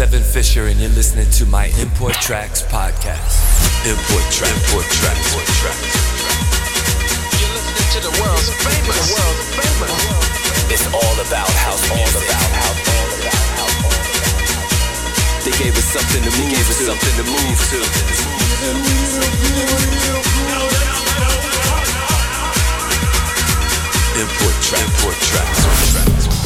Seven Fisher, and you're listening to my Import Tracks podcast. Import Track, Import Track, Import Track. You're listening to the world's famous. The world's famous. It's all about house. All about house. All about house. They gave us something to move. They gave us something to move to. Import Track, Import Tracks. As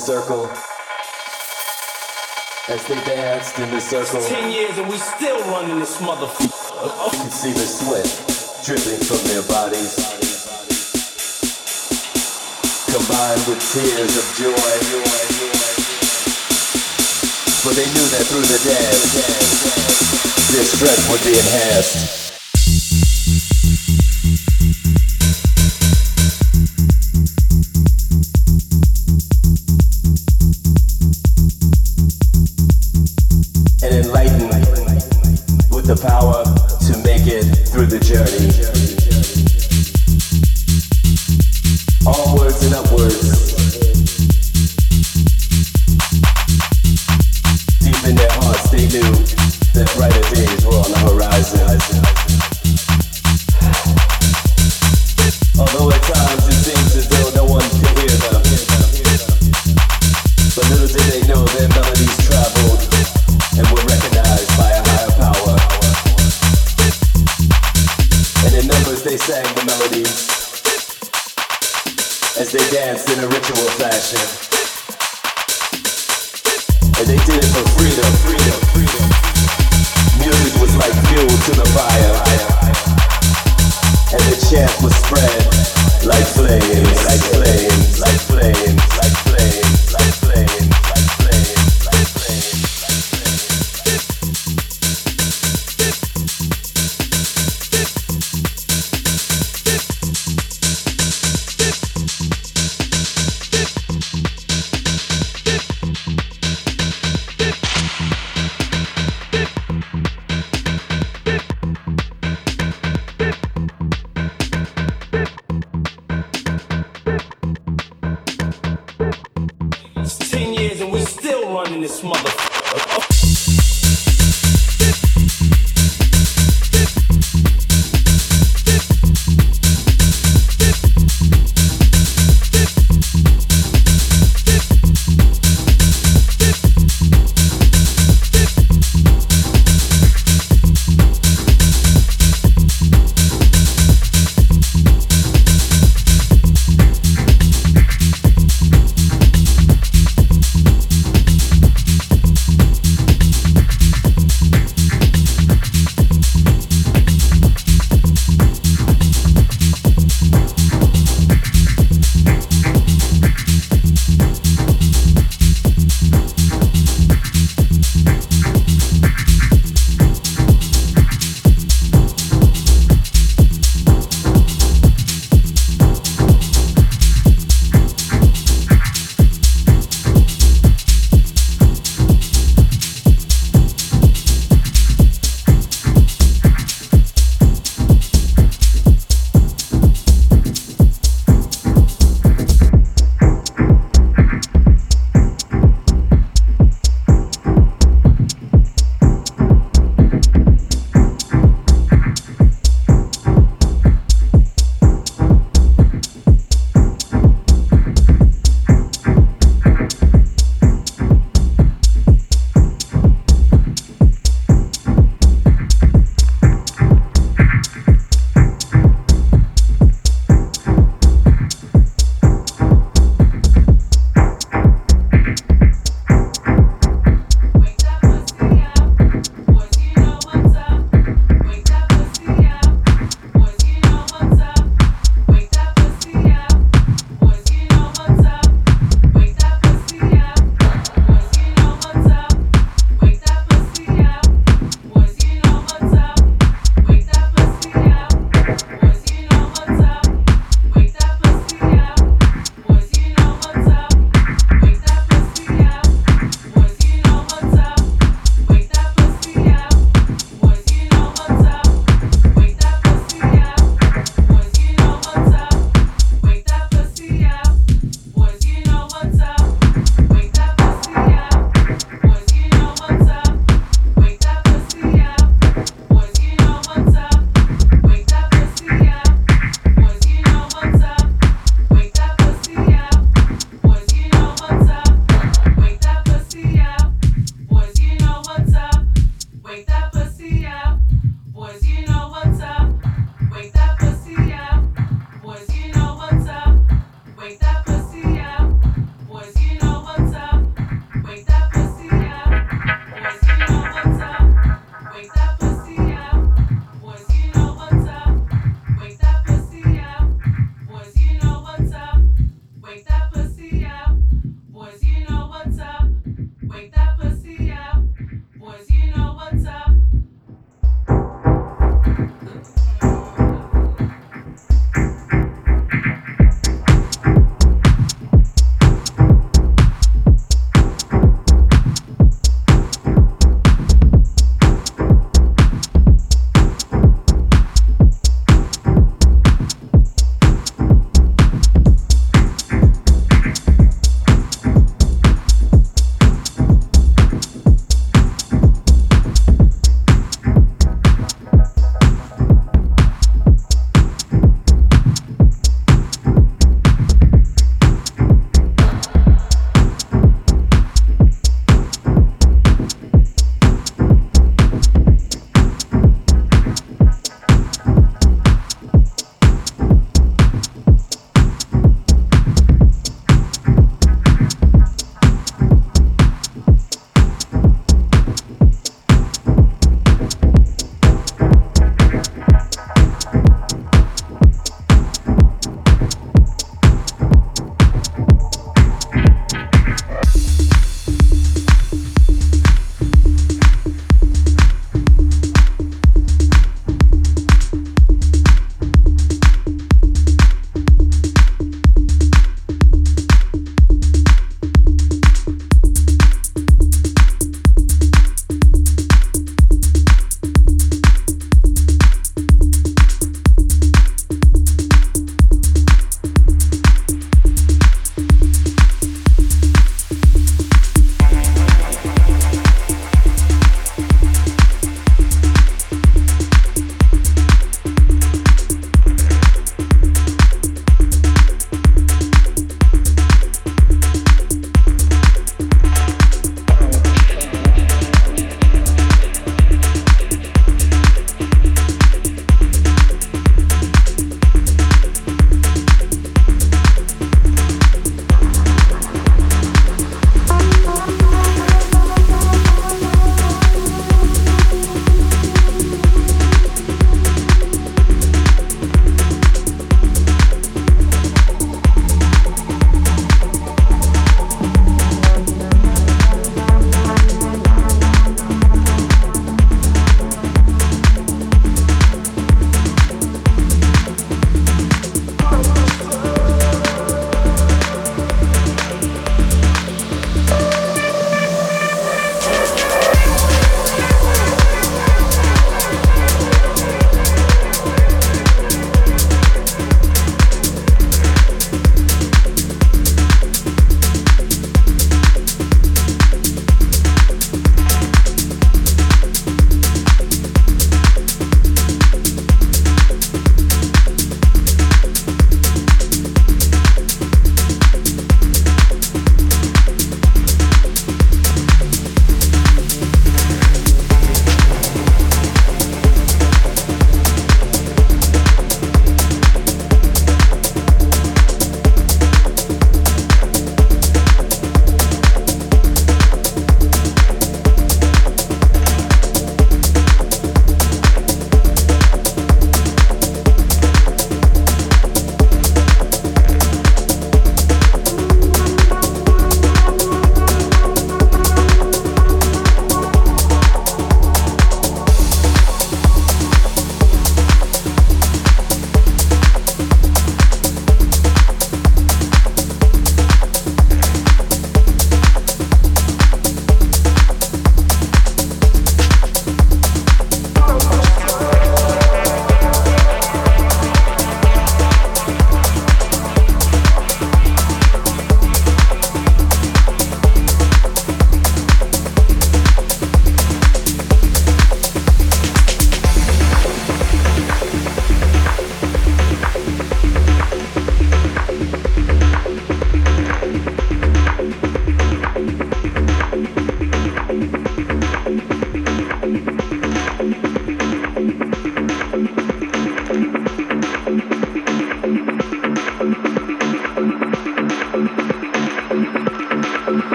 circle, as they danced in the circle, Ten years and we still running this motherfucker. you could see the sweat dripping from their bodies, combined with tears of joy. But they knew that through the dance, their strength would be enhanced.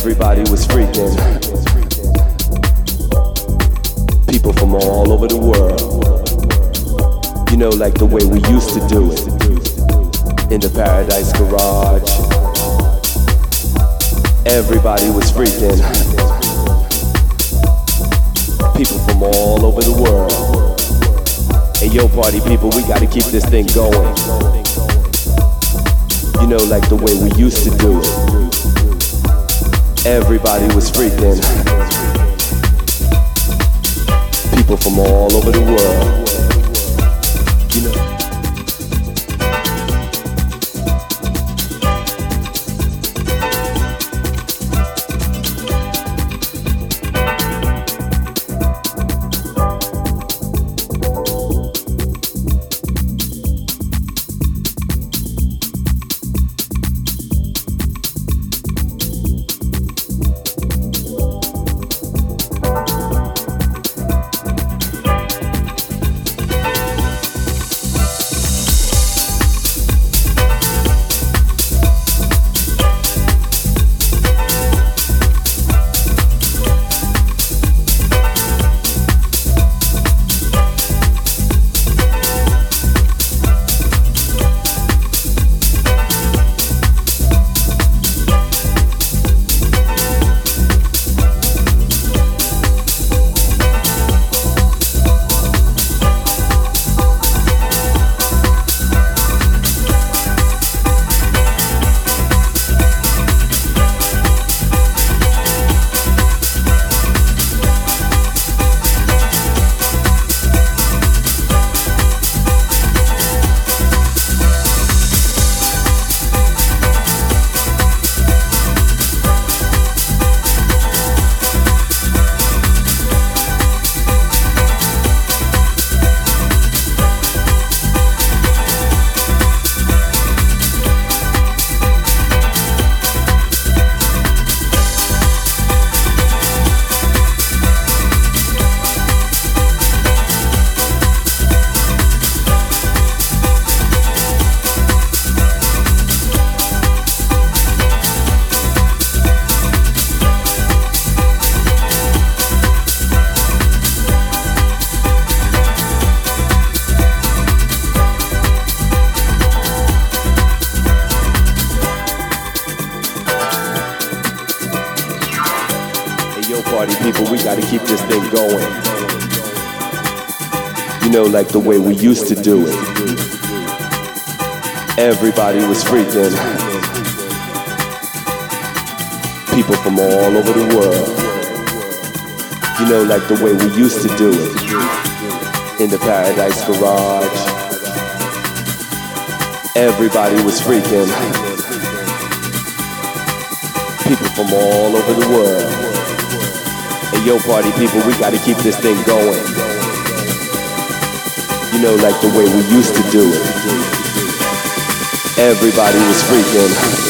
Everybody was freaking. People from all over the world. You know, like the way we used to do it. In the Paradise Garage. Everybody was freaking. People from all over the world. Hey yo, party people, we gotta keep this thing going. You know, like the way we used to do it. Everybody was freaking. People from all over the world. You know. The way we used to do it. Everybody was freaking. People from all over the world. You know, like the way we used to do it. In the Paradise Garage. Everybody was freaking. People from all over the world. Hey, yo, party people, we gotta keep this thing going. You know, like the way we used to do it. Everybody was freaking.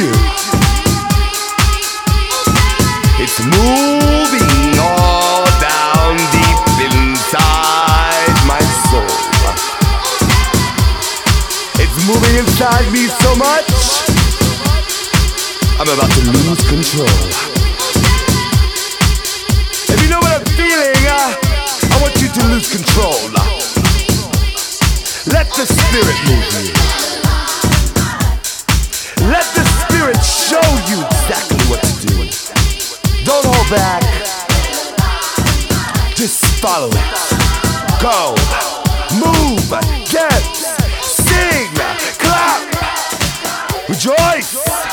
you. It's moving all down deep inside my soul. It's moving inside me so much. I'm about to lose control. If you know what I'm feeling, uh, I want you to lose control. Let the spirit move you and show you exactly what to do. Don't hold back. Just follow it. Go. Move. Dance. Sing. Clap. Rejoice.